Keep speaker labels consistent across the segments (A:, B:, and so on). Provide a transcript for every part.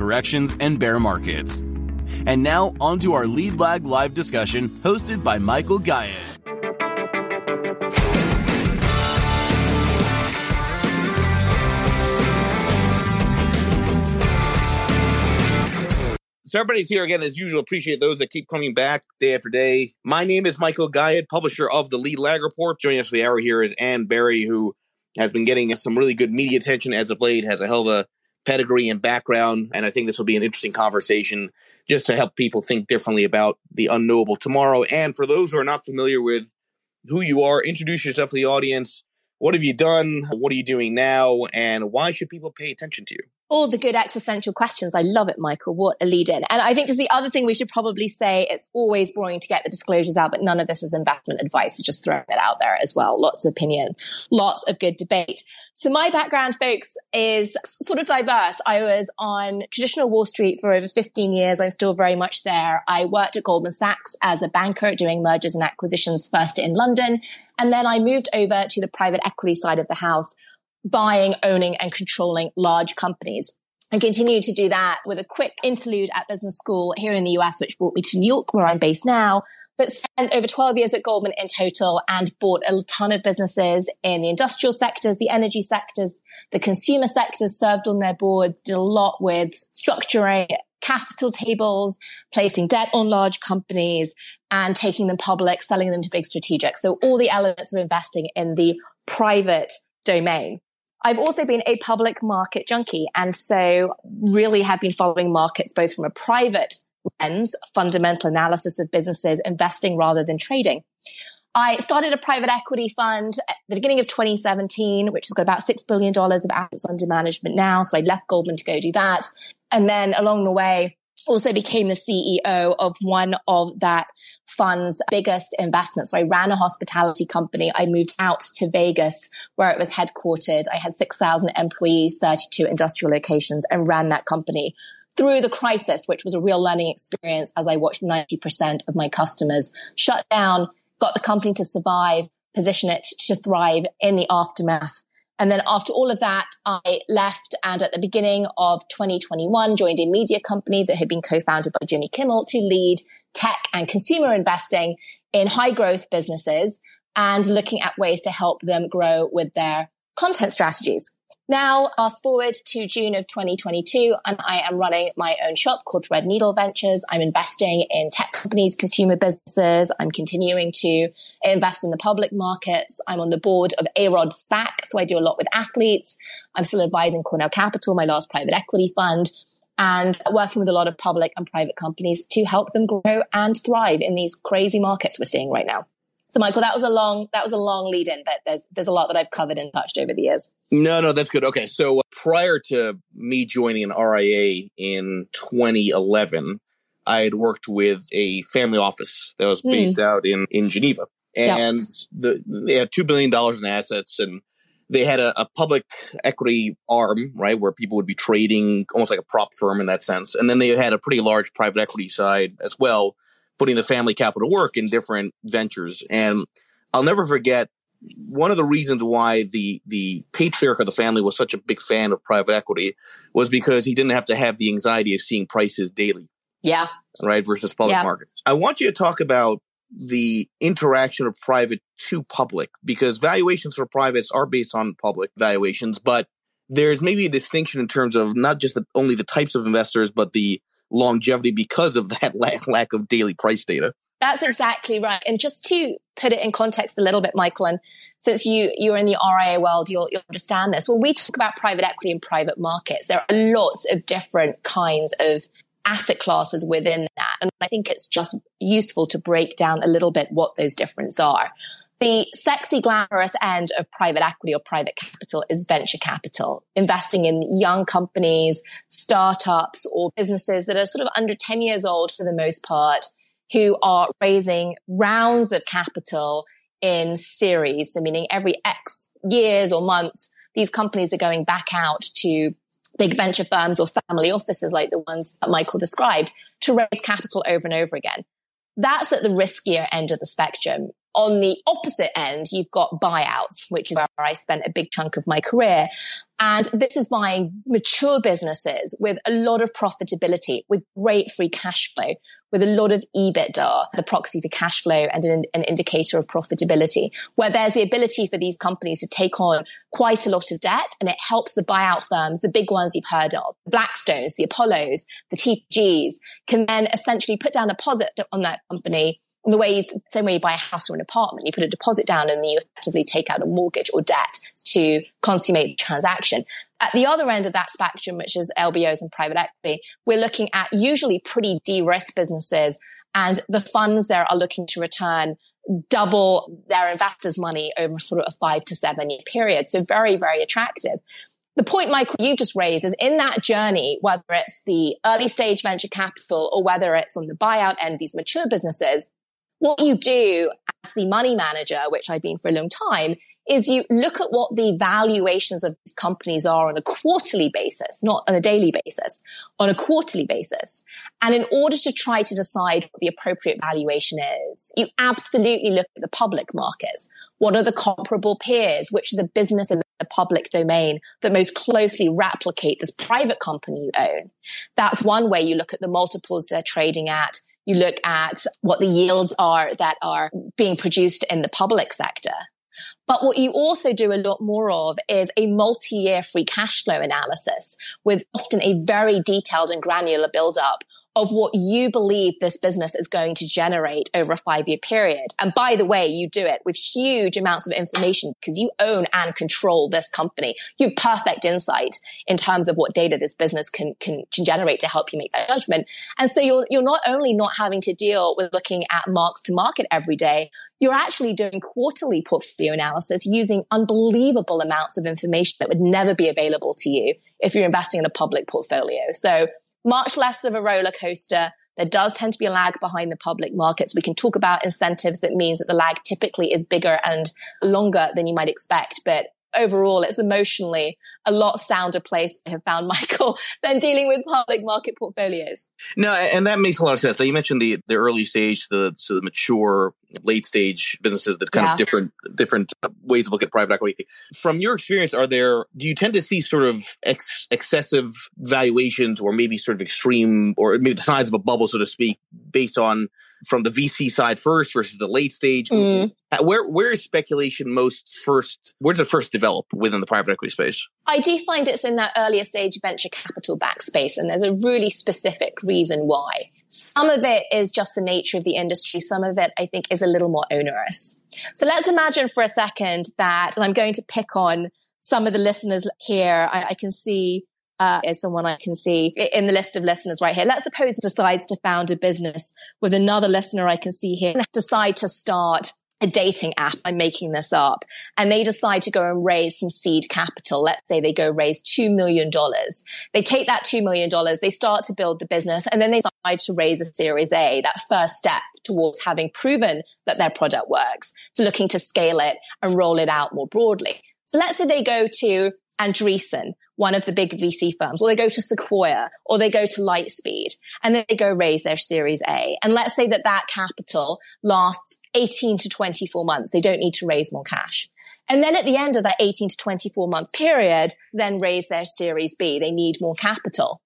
A: corrections, and bear markets. And now, on to our Lead Lag live discussion hosted by Michael Gayed.
B: So everybody's here again as usual. Appreciate those that keep coming back day after day. My name is Michael Gayed, publisher of the Lead Lag Report. Joining us for the hour here is Ann Berry, who has been getting some really good media attention as of late, has a hell of a pedigree and background, and I think this will be an interesting conversation just to help people think differently about the unknowable tomorrow. And for those who are not familiar with who you are, introduce yourself to the audience. What have you done? What are you doing now? And why should people pay attention to you?
C: All the good existential questions. I love it, Michael. What a lead in. And I think just the other thing we should probably say, it's always boring to get the disclosures out, but none of this is investment advice. So just throwing it out there as well. Lots of opinion, lots of good debate. So my background, folks, is sort of diverse. I was on traditional Wall Street for over 15 years. I'm still very much there. I worked at Goldman Sachs as a banker doing mergers and acquisitions first in London. And then I moved over to the private equity side of the house buying, owning and controlling large companies. I continued to do that with a quick interlude at business school here in the US, which brought me to New York, where I'm based now, but spent over 12 years at Goldman in total and bought a ton of businesses in the industrial sectors, the energy sectors, the consumer sectors, served on their boards, did a lot with structuring capital tables, placing debt on large companies and taking them public, selling them to big strategics. So all the elements of investing in the private domain. I've also been a public market junkie. And so really have been following markets both from a private lens, fundamental analysis of businesses, investing rather than trading. I started a private equity fund at the beginning of 2017, which has got about $6 billion of assets under management now. So I left Goldman to go do that. And then along the way, also became the CEO of one of that fund's biggest investments. So I ran a hospitality company. I moved out to Vegas where it was headquartered. I had 6,000 employees, 32 industrial locations and ran that company through the crisis, which was a real learning experience as I watched 90% of my customers shut down, got the company to survive, position it to thrive in the aftermath and then after all of that, I left and at the beginning of 2021 joined a media company that had been co-founded by Jimmy Kimmel to lead tech and consumer investing in high growth businesses and looking at ways to help them grow with their content strategies. Now, fast forward to June of 2022, and I am running my own shop called Threadneedle Ventures. I'm investing in tech companies, consumer businesses. I'm continuing to invest in the public markets. I'm on the board of A-Rod SPAC, so I do a lot with athletes. I'm still advising Cornell Capital, my last private equity fund, and working with a lot of public and private companies to help them grow and thrive in these crazy markets we're seeing right now. So Michael, that was a long that was a long lead in, but there's there's a lot that I've covered and touched over the years.
B: No, no, that's good. Okay, so uh, prior to me joining an RIA in 2011, I had worked with a family office that was based mm. out in in Geneva, and yep. the they had two billion dollars in assets, and they had a, a, public equity arm, right, where people would be trading almost like a prop firm in that sense, and then they had a pretty large private equity side as well putting the family capital to work in different ventures. And I'll never forget one of the reasons why the the patriarch of the family was such a big fan of private equity was because he didn't have to have the anxiety of seeing prices daily.
C: Yeah.
B: Right versus public yeah. markets. I want you to talk about the interaction of private to public because valuations for privates are based on public valuations, but there's maybe a distinction in terms of not just the, only the types of investors, but the longevity because of that lack lack of daily price data.
C: That's exactly right. And just to put it in context a little bit, Michael, and since you you're in the RIA world, you'll, you'll understand this. When we talk about private equity and private markets, there are lots of different kinds of asset classes within that. And I think it's just useful to break down a little bit what those differences are. The sexy, glamorous end of private equity or private capital is venture capital, investing in young companies, startups, or businesses that are sort of under 10 years old for the most part, who are raising rounds of capital in series. So meaning every X years or months, these companies are going back out to big venture firms or family offices like the ones that Michael described to raise capital over and over again. That's at the riskier end of the spectrum. On the opposite end, you've got buyouts, which is where I spent a big chunk of my career. And this is buying mature businesses with a lot of profitability, with great free cash flow, with a lot of EBITDA, the proxy to cash flow and an, an, indicator of profitability, where there's the ability for these companies to take on quite a lot of debt and it helps the buyout firms, the big ones you've heard of, the Blackstones, the Apollos, the TPGs can then essentially put down a deposit on that company the way you, same way you buy a house or an apartment, you put a deposit down and then you effectively take out a mortgage or debt to consummate the transaction. At the other end of that spectrum, which is LBOs and private equity, we're looking at usually pretty de-risk businesses and the funds there are looking to return double their investors' money over sort of a five to seven year period. So very, very attractive. The point, Michael, you've just raised is in that journey, whether it's the early stage venture capital or whether it's on the buyout end, these mature businesses, what you do as the money manager, which I've been for a long time, is you look at what the valuations of these companies are on a quarterly basis, not on a daily basis, on a quarterly basis. And in order to try to decide what the appropriate valuation is, you absolutely look at the public markets. What are the comparable peers? Which are the business in the public domain that most closely replicate this private company you own? That's one way you look at the multiples they're trading at. You look at what the yields are that are being produced in the public sector. But what you also do a lot more of is a multi-year free cash flow analysis with often a very detailed and granular build-up of what you believe this business is going to generate over a five year period. And by the way, you do it with huge amounts of information because you own and control this company. You have perfect insight in terms of what data this business can, can, generate to help you make that judgment. And so you're, you're not only not having to deal with looking at marks to market every day, you're actually doing quarterly portfolio analysis using unbelievable amounts of information that would never be available to you if you're investing in a public portfolio. So much less of a roller coaster. There does tend to be a lag behind the public markets. We can talk about incentives that means that the lag typically is bigger and longer than you might expect. But overall, it's emotionally a lot sounder place I have found, Michael, than dealing with public market portfolios.
B: No, and that makes a lot of sense. Now, you mentioned the the early stage, the so the mature late stage businesses that kind yeah. of different different uh, ways to look at private equity. From your experience, are there do you tend to see sort of ex- excessive valuations or maybe sort of extreme or maybe the size of a bubble, so to speak, based on from the VC side first versus the late stage? Mm. Uh, where where is speculation most first? Where does it first develop within the private equity space?
C: I do find it's in that earlier stage venture capital back space, and there's a really specific reason why. Some of it is just the nature of the industry. Some of it, I think, is a little more onerous. So let's imagine for a second that, and I'm going to pick on some of the listeners here. I, I can see uh, is someone I can see in the list of listeners right here. Let's suppose decides to found a business with another listener I can see here, decide to start a dating app. I'm making this up. And they decide to go and raise some seed capital. Let's say they go raise $2 million. They take that $2 million, they start to build the business, and then they decide to raise a series A, that first step towards having proven that their product works, to looking to scale it and roll it out more broadly. So let's say they go to Andreessen, one of the big VC firms, or they go to Sequoia, or they go to Lightspeed, and then they go raise their Series A. And let's say that that capital lasts 18 to 24 months. They don't need to raise more cash. And then at the end of that 18 to 24 month period, then raise their Series B. They need more capital.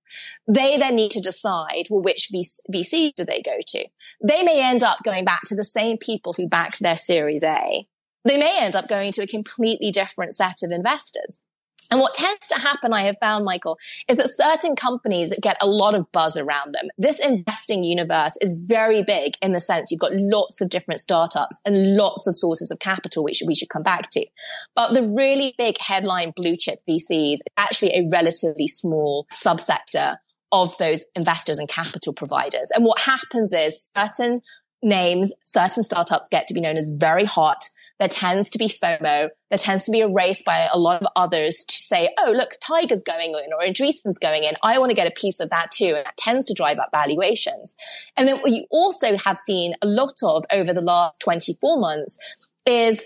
C: They then need to decide, well, which VC do they go to? They may end up going back to the same people who backed their Series A. They may end up going to a completely different set of investors. And what tends to happen, I have found, Michael, is that certain companies get a lot of buzz around them. This investing universe is very big in the sense you've got lots of different startups and lots of sources of capital, which we should come back to. But the really big headline blue chip VCs is actually a relatively small subsector of those investors and capital providers. And what happens is certain names, certain startups get to be known as very hot there tends to be FOMO. There tends to be a race by a lot of others to say, oh, look, Tiger's going in or Andreessen's going in. I want to get a piece of that too. And that tends to drive up valuations. And then what you also have seen a lot of over the last 24 months is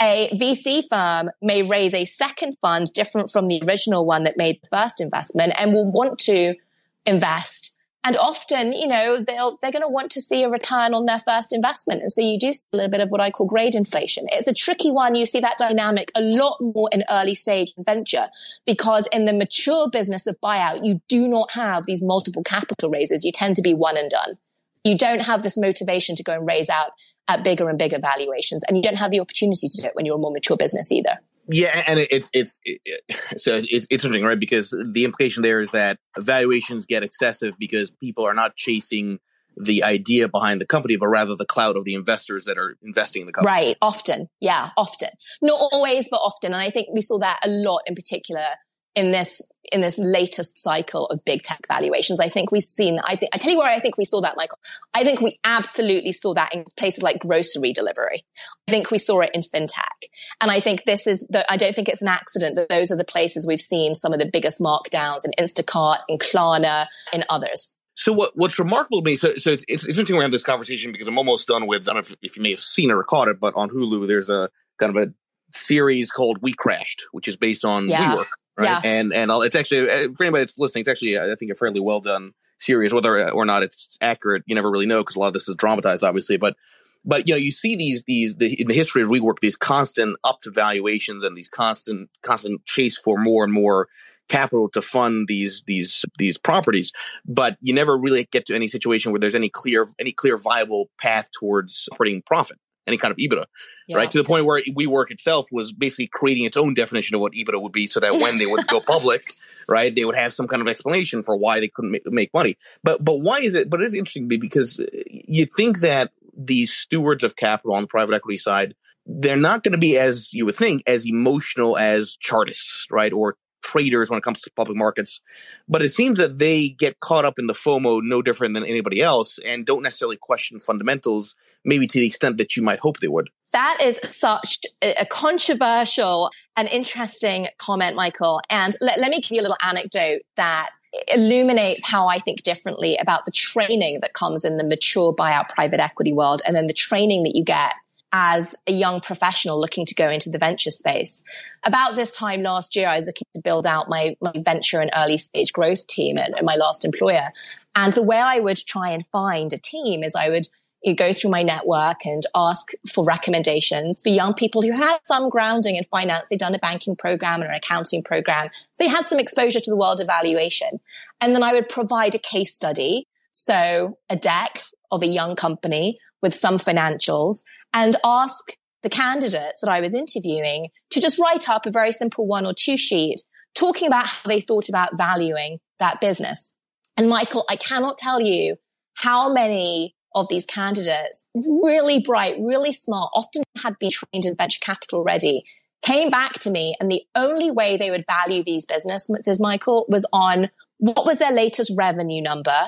C: a VC firm may raise a second fund different from the original one that made the first investment and will want to invest and often, you know, they'll, they're going to want to see a return on their first investment. And so you do see a little bit of what I call grade inflation. It's a tricky one. You see that dynamic a lot more in early stage venture because in the mature business of buyout, you do not have these multiple capital raises. You tend to be one and done. You don't have this motivation to go and raise out at bigger and bigger valuations. And you don't have the opportunity to do it when you're a more mature business either.
B: Yeah, and it's it's it, so it's interesting, right? Because the implication there is that valuations get excessive because people are not chasing the idea behind the company, but rather the cloud of the investors that are investing in the company.
C: Right. Often. Yeah. Often. Not always, but often. And I think we saw that a lot in particular in this in this latest cycle of big tech valuations. I think we've seen, I think, I tell you where I think we saw that, Michael. I think we absolutely saw that in places like grocery delivery. I think we saw it in fintech. And I think this is the, I don't think it's an accident that those are the places we've seen some of the biggest markdowns in Instacart, in Klarna, in others.
B: So what, what's remarkable to me, so, so it's, it's, it's interesting we have this conversation because I'm almost done with, I don't know if, if you may have seen or caught it, but on Hulu, there's a kind of a series called We Crashed, which is based on yeah. WeWork right? Yeah. And and it's actually uh, for anybody that's listening, it's actually uh, I think a fairly well done series. Whether or not it's accurate, you never really know because a lot of this is dramatized, obviously. But but you know, you see these these the, in the history of WeWork, these constant up to valuations and these constant constant chase for more and more capital to fund these these these properties but you never really get to any situation where there's any clear any clear viable path towards operating profit any kind of EBITDA, yeah. right? To the point where WeWork itself was basically creating its own definition of what EBITDA would be, so that when they would go public, right, they would have some kind of explanation for why they couldn't make, make money. But but why is it? But it is interesting to me because uh, you think that these stewards of capital on the private equity side they're not going to be as you would think as emotional as chartists, right, or traders when it comes to public markets. But it seems that they get caught up in the FOMO no different than anybody else and don't necessarily question fundamentals, maybe to the extent that you might hope they would.
C: That is such a controversial and interesting comment, Michael. And let, let me give you a little anecdote that illuminates how I think differently about the training that comes in the mature buyout private equity world and then the training that you get as a young professional looking to go into the venture space. About this time last year, I was looking to build out my, my venture and early stage growth team at, at my last employer. And the way I would try and find a team is I would you go through my network and ask for recommendations for young people who had some grounding in finance. They'd done a banking program and an accounting program. So they had some exposure to the world of valuation. And then I would provide a case study. So a deck of a young company with some financials and ask the candidates that I was interviewing to just write up a very simple one or two sheet talking about how they thought about valuing that business. And Michael, I cannot tell you how many of these candidates, really bright, really smart, often had been trained in venture capital already, came back to me. And the only way they would value these businesses, Michael, was on what was their latest revenue number,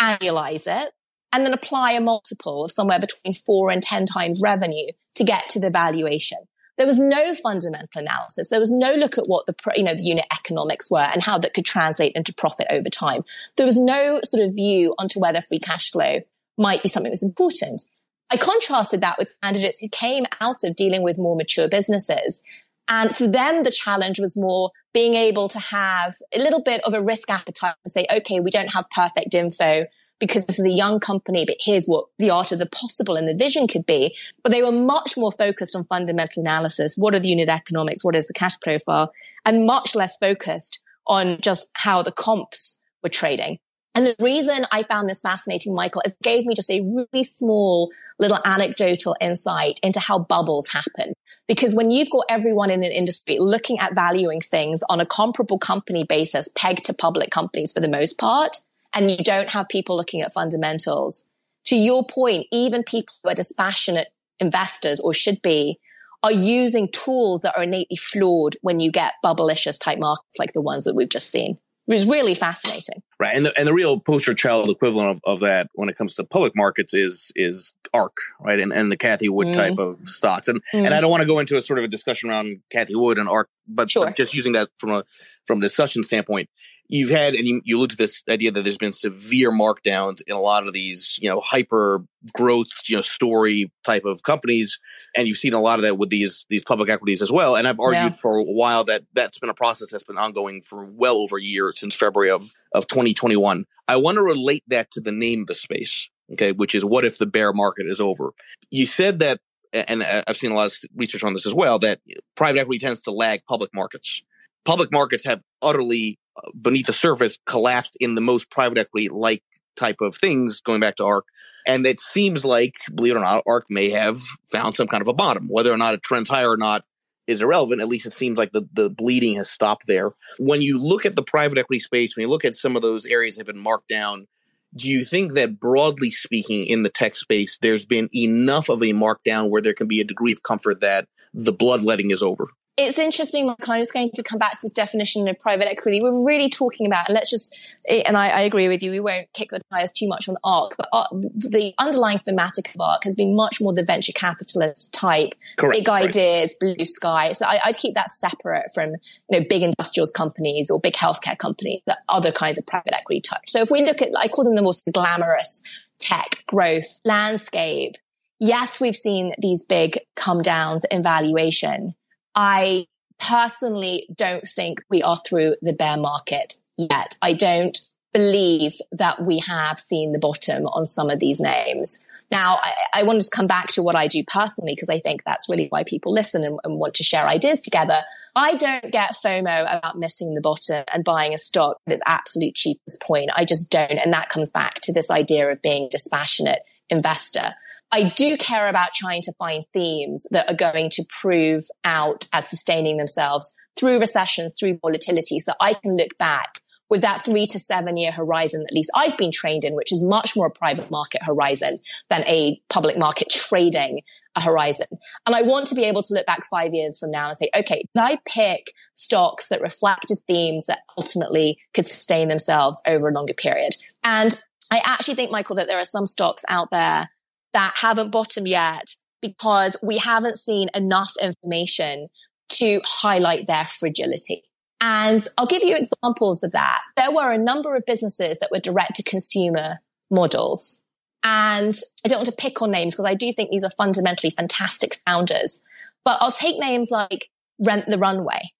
C: annualize it, and then apply a multiple of somewhere between four and 10 times revenue to get to the valuation. There was no fundamental analysis. There was no look at what the, you know, the unit economics were and how that could translate into profit over time. There was no sort of view onto whether free cash flow might be something that's important. I contrasted that with candidates who came out of dealing with more mature businesses. And for them, the challenge was more being able to have a little bit of a risk appetite and say, okay, we don't have perfect info because this is a young company, but here's what the art of the possible and the vision could be. But they were much more focused on fundamental analysis. What are the unit economics? What is the cash profile? And much less focused on just how the comps were trading. And the reason I found this fascinating, Michael, is gave me just a really small little anecdotal insight into how bubbles happen. Because when you've got everyone in an industry looking at valuing things on a comparable company basis, pegged to public companies for the most part, and you don't have people looking at fundamentals, to your point, even people who are dispassionate investors or should be are using tools that are innately flawed when you get bubblicious type markets like the ones that we've just seen. It was really fascinating.
B: Right. And the, and the real poster child equivalent of, of that when it comes to public markets is is ARK, right? And and the Cathie Wood mm. type of stocks. And mm. and I don't want to go into a sort of a discussion around Cathie Wood and ARK, but, sure. but just using that from a from a discussion standpoint, you've had, and you, you allude to this idea that there's been severe markdowns in a lot of these, you know, hyper growth, you know, story type of companies, and you've seen a lot of that with these these public equities as well. And I've argued yeah. for a while that that's been a process that's been ongoing for well over a year since February of of 2021. I want to relate that to the name of the space, okay, which is what if the bear market is over? You said that and uh, I've seen a lot of research on this as well, that private equity tends to lag public markets. Public markets have utterly beneath the surface collapsed in the most private equity like type of things going back to ARK And it seems like, believe it or not, ARK may have found some kind of a bottom. Whether or not it trends higher or not is irrelevant. At least it seems like the, the bleeding has stopped there. When you look at the private equity space, when you look at some of those areas that have been marked down, do you think that broadly speaking in the tech space, there's been enough of a markdown where there can be a degree of comfort that the bloodletting is over?
C: It's interesting, Michael. I'm just going to come back to this definition of private equity. We're really talking about, and let's just, and I, I agree with you, we won't kick the tires too much on ARK, but ARK, the underlying thematic of ARK has been much more the venture capitalist type, Correct, big right. ideas, blue sky. So I, would keep that separate from, you know, big industrials companies or big healthcare companies, that other kinds of private equity touch. So if we look at, I call them the most glamorous tech growth landscape, yes, we've seen these big come downs in valuation I personally don't think we are through the bear market yet. I don't believe that we have seen the bottom on some of these names. Now, I, I want to come back to what I do personally because I think that's really why people listen and, and want to share ideas together. I don't get FOMO about missing the bottom and buying a stock at its absolute cheapest point. I just don't. And that comes back to this idea of being dispassionate investor. I do care about trying to find themes that are going to prove out as sustaining themselves through recessions, through volatility. So I can look back with that three to seven year horizon, at least I've been trained in, which is much more a private market horizon than a public market trading horizon. And I want to be able to look back five years from now and say, okay, did I pick stocks that reflected themes that ultimately could sustain themselves over a longer period? And I actually think, Michael, that there are some stocks out there that haven't bottomed yet because we haven't seen enough information to highlight their fragility. And I'll give you examples of that. There were a number of businesses that were direct to consumer models. And I don't want to pick on names because I do think these are fundamentally fantastic founders. But I'll take names like Rent the Runway,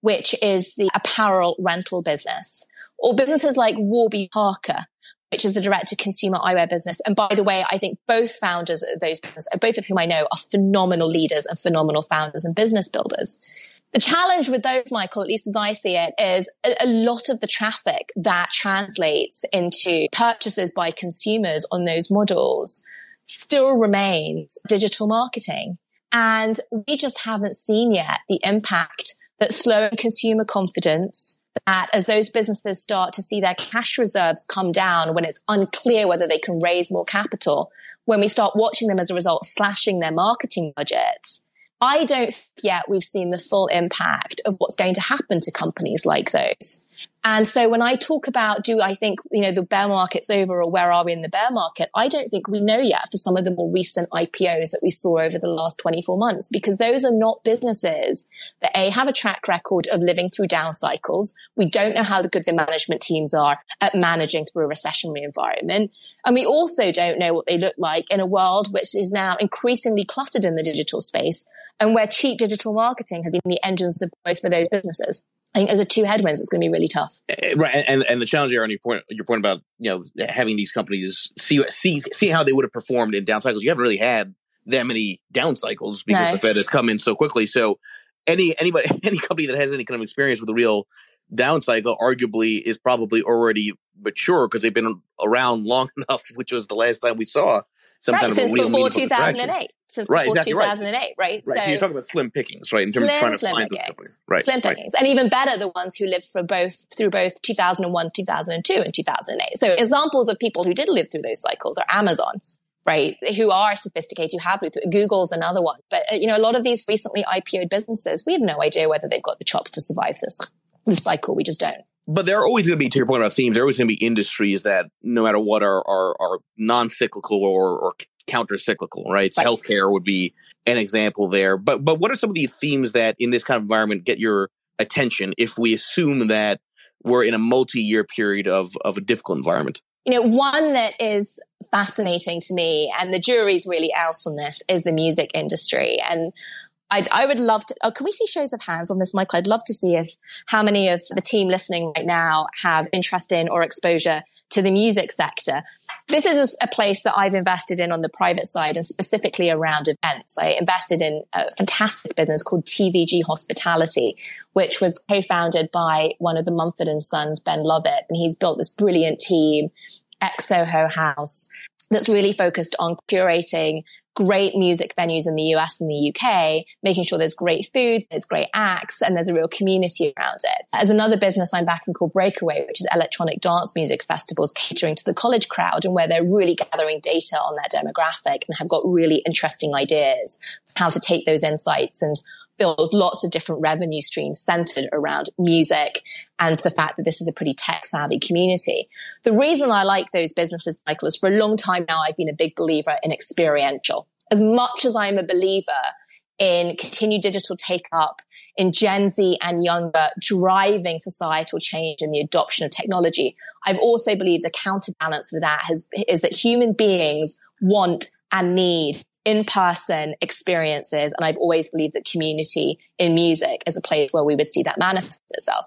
C: which is the apparel rental business, or businesses like Warby Parker, which is a direct to consumer eyewear business. And by the way, I think both founders of those businesses, both of whom I know are phenomenal leaders and phenomenal founders and business builders. The challenge with those, Michael, at least as I see it, is a, a lot of the traffic that translates into purchases by consumers on those models still remains digital marketing. And we just haven't seen yet the impact that slowing consumer confidence, that as those businesses start to see their cash reserves come down, when it's unclear whether they can raise more capital, when we start watching them as a result slashing their marketing budgets, I don't yet we've seen the full impact of what's going to happen to companies like those. And so when I talk about, do I think, you know, the bear market's over or where are we in the bear market? I don't think we know yet for some of the more recent IPOs that we saw over the last 24 months, because those are not businesses that A, have a track record of living through down cycles. We don't know how good the management teams are at managing through a recessionary environment. And we also don't know what they look like in a world which is now increasingly cluttered in the digital space and where cheap digital marketing has been the engines of growth for those businesses. I think as a two headwinds, it's going to be really tough.
B: Eh, eh, right, and and the challenge here on your point, your point about you know having these companies see see see how they would have performed in down cycles. You haven't really had that many down cycles because no. the Fed has come in so quickly. So any anybody any company that has any kind of experience with a real down cycle arguably is probably already mature because they've been around long enough, which was the last time we saw some
C: right,
B: kind
C: since
B: of
C: before 2008. Since
B: right,
C: before
B: exactly
C: 2008,
B: right.
C: right?
B: Right. So, so, you're talking about slim pickings, right? In terms
C: slim,
B: of trying to find
C: pickings.
B: those companies. Right.
C: Slim
B: right.
C: pickings. And even better, the ones who lived for both through both 2001, 2002, and 2008. So examples of people who did live through those cycles are Amazon, right? Who are sophisticated, who have lived through Google's another one. But, uh, you know, a lot of these recently IPO'd businesses, we have no idea whether they've got the chops to survive this, this cycle. We just don't
B: but there are always going to be, to your point about themes, there are always going to be industries that, no matter what, are are, are non cyclical or, or counter cyclical, right? So right. healthcare would be an example there. But but what are some of the themes that in this kind of environment get your attention if we assume that we're in a multi year period of of a difficult environment?
C: You know, one that is fascinating to me, and the jury's really out on this, is the music industry. And I'd, I would love to. Oh, can we see shows of hands on this, Michael? I'd love to see if how many of the team listening right now have interest in or exposure to the music sector. This is a place that I've invested in on the private side and specifically around events. I invested in a fantastic business called TVG Hospitality, which was co-founded by one of the Mumford and Sons, Ben Lovett, and he's built this brilliant team, ex Soho House, that's really focused on curating great music venues in the US and the UK, making sure there's great food, there's great acts, and there's a real community around it. As another business I'm backing called Breakaway, which is electronic dance music festivals catering to the college crowd and where they're really gathering data on their demographic and have got really interesting ideas how to take those insights and build lots of different revenue streams centered around music and the fact that this is a pretty tech savvy community. The reason I like those businesses, Michael, is for a long time now, I've been a big believer in experiential. As much as I'm a believer in continued digital take up in Gen Z and younger driving societal change and the adoption of technology. I've also believed a counterbalance for that has, is that human beings want and need in-person experiences. And I've always believed that community in music is a place where we would see that manifest itself.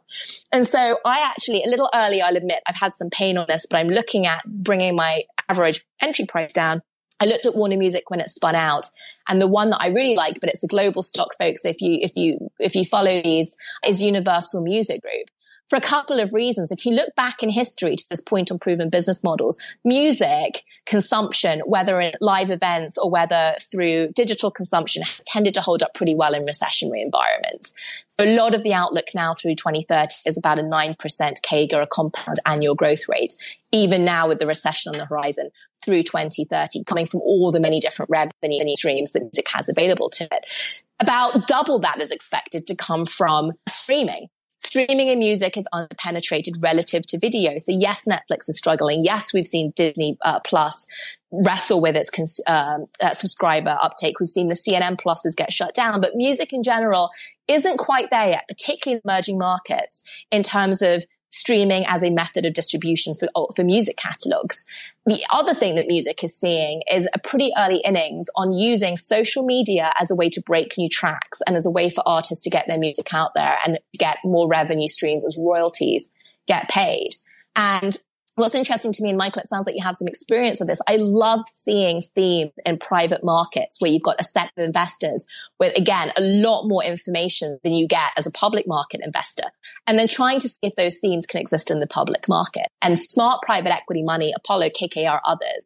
C: And so I actually, a little early, I'll admit, I've had some pain on this, but I'm looking at bringing my average entry price down. I looked at Warner Music when it spun out and the one that I really like, but it's a global stock, folks. If you, if you, if you follow these is Universal Music Group for a couple of reasons. If you look back in history to this point on proven business models, music consumption, whether in live events or whether through digital consumption has tended to hold up pretty well in recessionary environments. So a lot of the outlook now through 2030 is about a 9% CAGR, a compound annual growth rate, even now with the recession on the horizon through 2030, coming from all the many different revenue streams that music has available to it. About double that is expected to come from streaming streaming in music is underpenetrated relative to video. So yes, Netflix is struggling. Yes, we've seen Disney uh, Plus wrestle with its cons- um, uh, subscriber uptake. We've seen the CNN pluses get shut down, but music in general isn't quite there yet, particularly in emerging markets in terms of streaming as a method of distribution for, oh, for music catalogs. The other thing that music is seeing is a pretty early innings on using social media as a way to break new tracks and as a way for artists to get their music out there and get more revenue streams as royalties get paid. And What's interesting to me, and Michael, it sounds like you have some experience of this. I love seeing themes in private markets where you've got a set of investors with, again, a lot more information than you get as a public market investor. And then trying to see if those themes can exist in the public market. And smart private equity money, Apollo, KKR, others,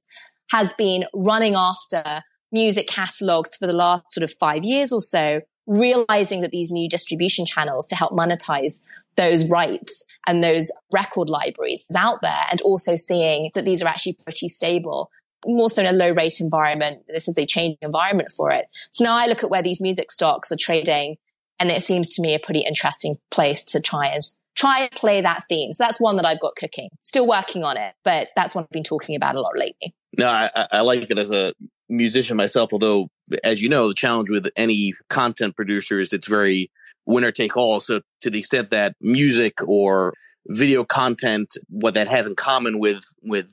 C: has been running after music catalogs for the last sort of five years or so, realizing that these new distribution channels to help monetize those rights and those record libraries out there and also seeing that these are actually pretty stable more so in a low rate environment. This is a changing environment for it. So now I look at where these music stocks are trading and it seems to me a pretty interesting place to try and try and play that theme. So that's one that I've got cooking. Still working on it, but that's one I've been talking about a lot lately.
B: No, I, I like it as a musician myself, although as you know, the challenge with any content producer is it's very winner take all. So to the extent that music or video content, what that has in common with with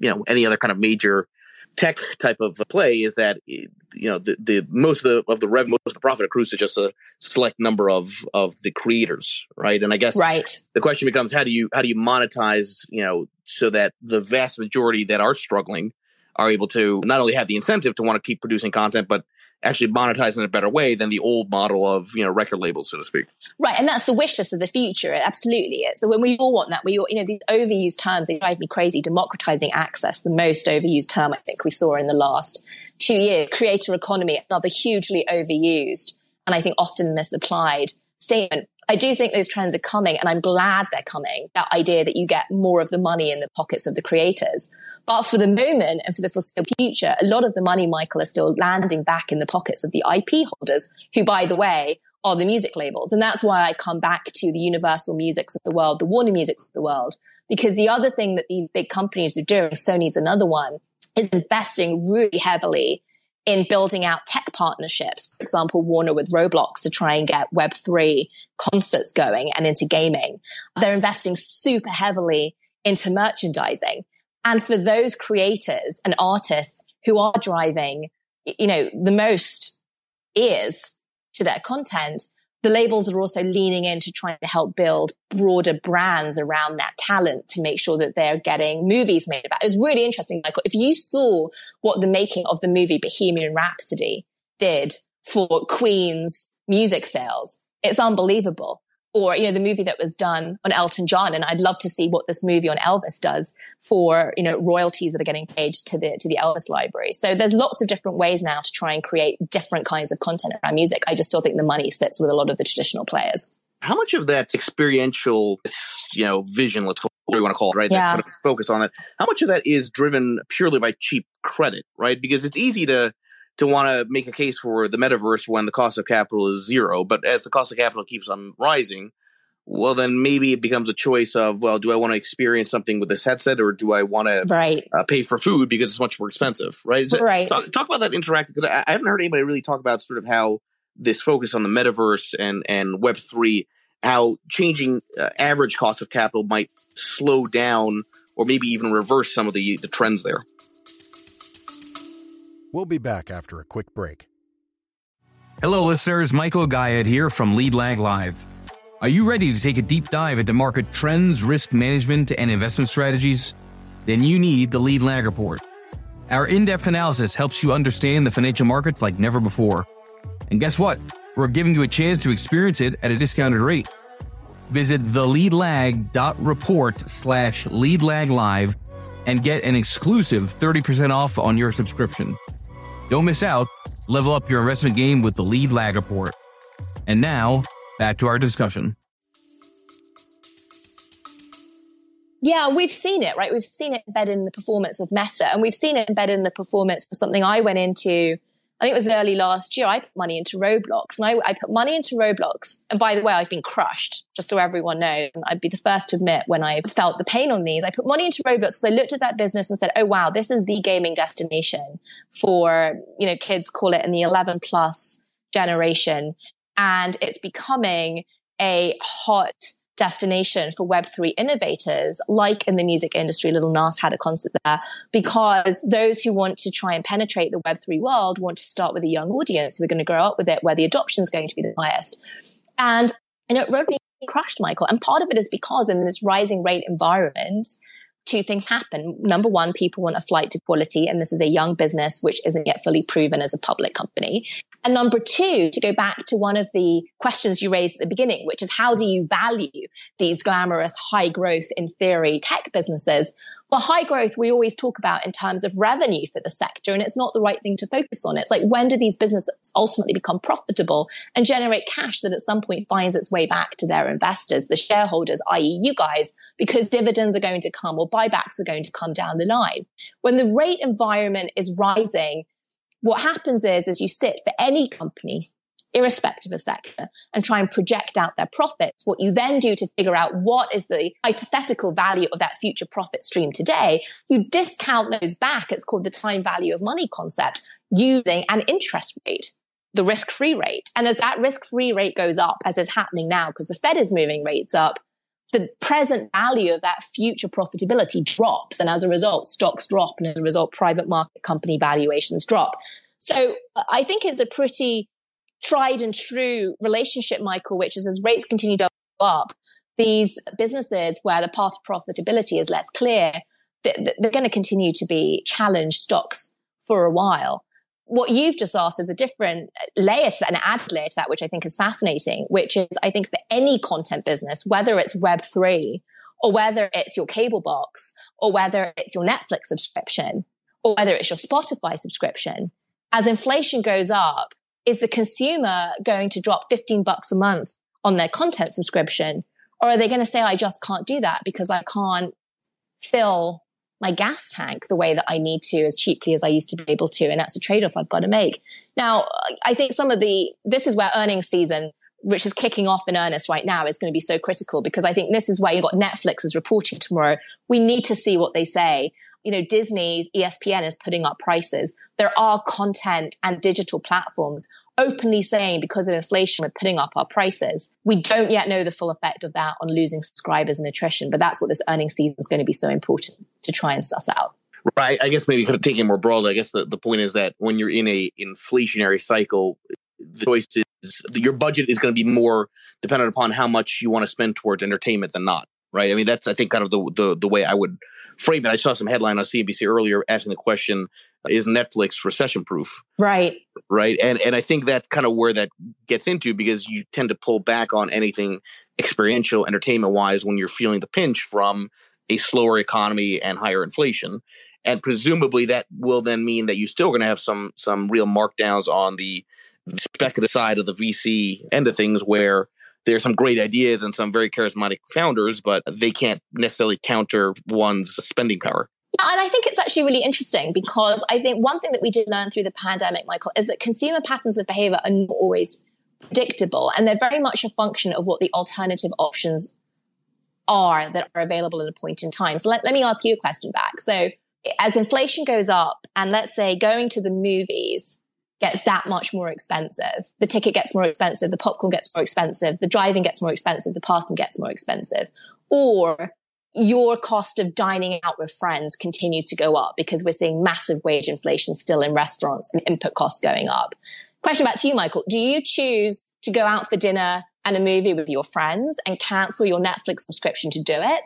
B: you know any other kind of major tech type of play is that you know the, the most of the of the revenue, most of the profit accrues to just a select number of of the creators, right? And I guess
C: right.
B: the question becomes how do you how do you monetize you know so that the vast majority that are struggling are able to not only have the incentive to want to keep producing content, but actually monetize in a better way than the old model of you know record labels, so to speak.
C: Right, and that's the wish list of the future. Absolutely. So when we all want that, we all you know these overused terms they drive me crazy. Democratizing access, the most overused term I think we saw in the last two years. Creator economy, another hugely overused and I think often misapplied statement. I do think those trends are coming and I'm glad they're coming. That idea that you get more of the money in the pockets of the creators. But for the moment and for the foreseeable future, a lot of the money, Michael, is still landing back in the pockets of the IP holders, who, by the way, are the music labels. And that's why I come back to the Universal Musics of the world, the Warner Musics of the world, because the other thing that these big companies are doing, Sony's another one, is investing really heavily in building out tech partnerships. For example, Warner with Roblox to try and get Web3 concerts going and into gaming. They're investing super heavily into merchandising. And for those creators and artists who are driving, you know, the most ears to their content, the labels are also leaning in to trying to help build broader brands around that talent to make sure that they're getting movies made about. It was really interesting, Michael. If you saw what the making of the movie Bohemian Rhapsody did for Queen's music sales, it's unbelievable or you know the movie that was done on Elton John and I'd love to see what this movie on Elvis does for you know royalties that are getting paid to the to the Elvis library. So there's lots of different ways now to try and create different kinds of content around music. I just still think the money sits with a lot of the traditional players.
B: How much of that experiential you know vision let's call what do you want to call it right?
C: Yeah.
B: that kind of focus on it how much of that is driven purely by cheap credit right? Because it's easy to to want to make a case for the metaverse when the cost of capital is zero. But as the cost of capital keeps on rising, well, then maybe it becomes a choice of, well, do I want to experience something with this headset or do I want to
C: right.
B: uh, pay for food because it's much more expensive? Right.
C: right.
B: Talk, talk, about that interactive because I, I, haven't heard anybody really talk about sort of how this focus on the metaverse and, and Web3, how changing uh, average cost of capital might slow down or maybe even reverse some of the, the trends there.
D: We'll be back after a quick break.
E: Hello, listeners. Michael Gayed here from Lead Lag Live. Are you ready to take a deep dive into market trends, risk management, and investment strategies? Then you need the Lead Lag Report. Our in depth analysis helps you understand the financial markets like never before. And guess what? We're giving you a chance to experience it at a discounted rate. Visit theleadlag.report slash leadlaglive and get an exclusive 30% off on your subscription. Don't miss out. Level up your investment game with the Lead Lag Report. And now, back to our discussion.
C: Yeah, we've seen it, right? We've seen it embedded in the performance of Meta, and we've seen it embedded in the performance of something I went into I think it was early last year, I put money into Roblox and I, I, put money into Roblox. And by the way, I've been crushed, just so everyone knows. I'd be the first to admit when I felt the pain on these. I put money into Roblox because I looked at that business and said, oh, wow, this is the gaming destination for, you know, kids call it in the 11 plus generation. And it's becoming a hot destination for Web3 innovators, like in the music industry, Little Nas had a concert there, because those who want to try and penetrate the Web3 world want to start with a young audience who are going to grow up with it, where the adoption is going to be the highest. And, and it really crushed Michael. And part of it is because in this rising rate environment, two things happen. Number one, people want a flight to quality, and this is a young business which isn't yet fully proven as a public company. And number two, to go back to one of the questions you raised at the beginning, which is how do you value these glamorous, high growth, in theory, tech businesses? Well, high growth, we always talk about in terms of revenue for the sector, and it's not the right thing to focus on. It's like, when do these businesses ultimately become profitable and generate cash that at some point finds its way back to their investors, the shareholders, i.e. you guys, because dividends are going to come or buybacks are going to come down the line. When the rate environment is rising, what happens is, as you sit for any company, irrespective of sector, and try and project out their profits, what you then do to figure out what is the hypothetical value of that future profit stream today, you discount those back. It's called the time value of money concept using an interest rate the risk free rate. And as that risk free rate goes up, as is happening now, because the Fed is moving rates up, the present value of that future profitability drops. And as a result, stocks drop. And as a result, private market company valuations drop. So I think it's a pretty tried and true relationship, Michael, which is as rates continue to go up, these businesses where the path to profitability is less clear, they're going to continue to be challenged stocks for a while. what you've just asked is a different layer to that, an added layer to that, which I think is fascinating, which is I think for any content business, whether it's Web3 or whether it's your cable box or whether it's your Netflix subscription or whether it's your Spotify subscription, as inflation goes up, is the consumer going to drop 15 bucks a month on their content subscription? Or are they going to say, I just can't do that because I can't fill my gas tank the way that I need to as cheaply as I used to be able to. And that's a trade off I've got to make. Now, I think some of the, this is where earnings season, which is kicking off in earnest right now, is going to be so critical because I think this is where you've got Netflix is reporting tomorrow. We need to see what they say. You know, Disney's ESPN is putting up prices. There are content and digital platforms openly saying because of inflation, we're putting up our prices. We don't yet know the full effect of that on losing subscribers and attrition, but that's what this earning season is going to be so important to try and suss out.
B: Right. I guess maybe kind of taking more broadly, I guess the, the point is that when you're in a inflationary cycle, the choice is your budget is going to be more dependent upon how much you want to spend towards entertainment than not. Right. I mean, that's, I think, kind of the, the, the way I would frame it. I saw some headline on CNBC earlier asking the question, uh, is Netflix recession proof?
C: Right.
B: Right. And and I think that's kind of where that gets into because you tend to pull back on anything experiential entertainment wise when you're feeling the pinch from a slower economy and higher inflation. And presumably that will then mean that you're still going to have some some real markdowns on the speculative side of the VC end of things where there's some great ideas and some very charismatic founders, but they can't necessarily counter one's spending power.
C: And I think it's actually really interesting because I think one thing that we did learn through the pandemic, Michael, is that consumer patterns of behavior are not always predictable and they're very much a function of what the alternative options are that are available at a point in time. So let, let me ask you a question back. So as inflation goes up and let's say going to the movies gets that much more expensive, the ticket gets more expensive, the popcorn gets more expensive, the driving gets more expensive, the parking gets more expensive, or your cost of dining out with friends continues to go up because we're seeing massive wage inflation still in restaurants and input costs going up. Question back to you, Michael. Do you choose to go out for dinner and a movie with your friends and cancel your Netflix subscription to do it?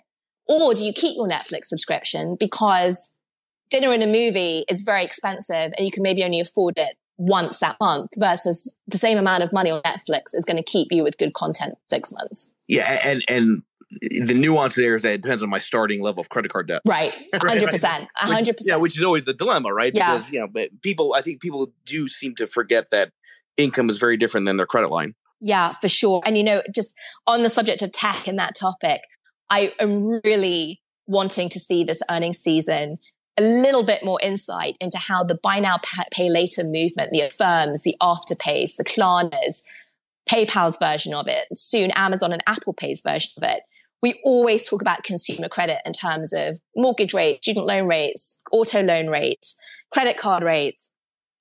C: Or do you keep your Netflix subscription because dinner and a movie is very expensive and you can maybe only afford it once that month versus the same amount of money on Netflix is going to keep you with good content six months?
B: Yeah. And, and the nuance there is that it depends on my starting level of credit card debt.
C: Right. hundred percent. hundred percent.
B: Yeah, which is always the dilemma, right?
C: Yeah.
B: Because, you know, but people, I think people do seem to forget that income is very different than their credit line.
C: Yeah, for sure. And, you know, just on the subject of tech and that topic, I am really wanting to see this earnings season a little bit more insight into how the buy now, pay later movement, the Affirms, the afterpays, the Klarnas, PayPal's version of it, soon Amazon and Apple Pay's version of it, we always talk about consumer credit in terms of mortgage rates, student loan rates, auto loan rates, credit card rates.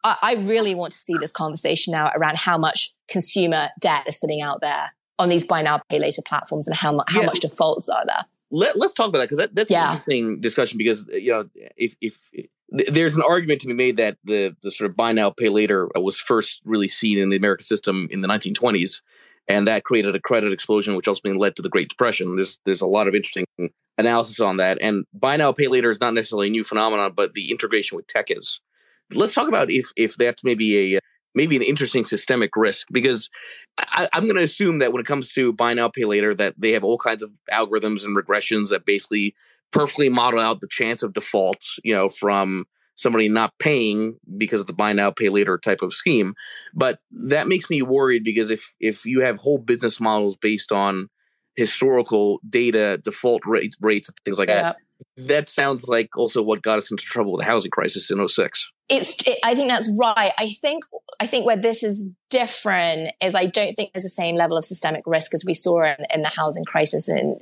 C: I, I really want to see this conversation now around how much consumer debt is sitting out there on these buy now, pay later platforms and how, how yeah. much defaults are there.
B: Let, us talk about that because that, that's yeah. an interesting discussion because, uh, you know, if, if, if there's an argument to be made that the the sort of buy now pay later uh, was first really seen in the American system in the 1920s, and that created a credit explosion, which ultimately led to the Great Depression. There's there's a lot of interesting analysis on that. And buy now, pay later is not necessarily a new phenomenon, but the integration with tech is. Let's talk about if if that's maybe a uh, maybe an interesting systemic risk because I, am going to assume that when it comes to buy now, pay later, that they have all kinds of algorithms and regressions that basically perfectly model out the chance of default, you know, from somebody not paying because of the buy now pay later type of scheme but that makes me worried because if if you have whole business models based on historical data default rates rates things like yeah. that that sounds like also what got us into trouble with the housing crisis in 06
C: it's it, i think that's right i think i think where this is different is i don't think there's the same level of systemic risk as we saw in, in the housing crisis in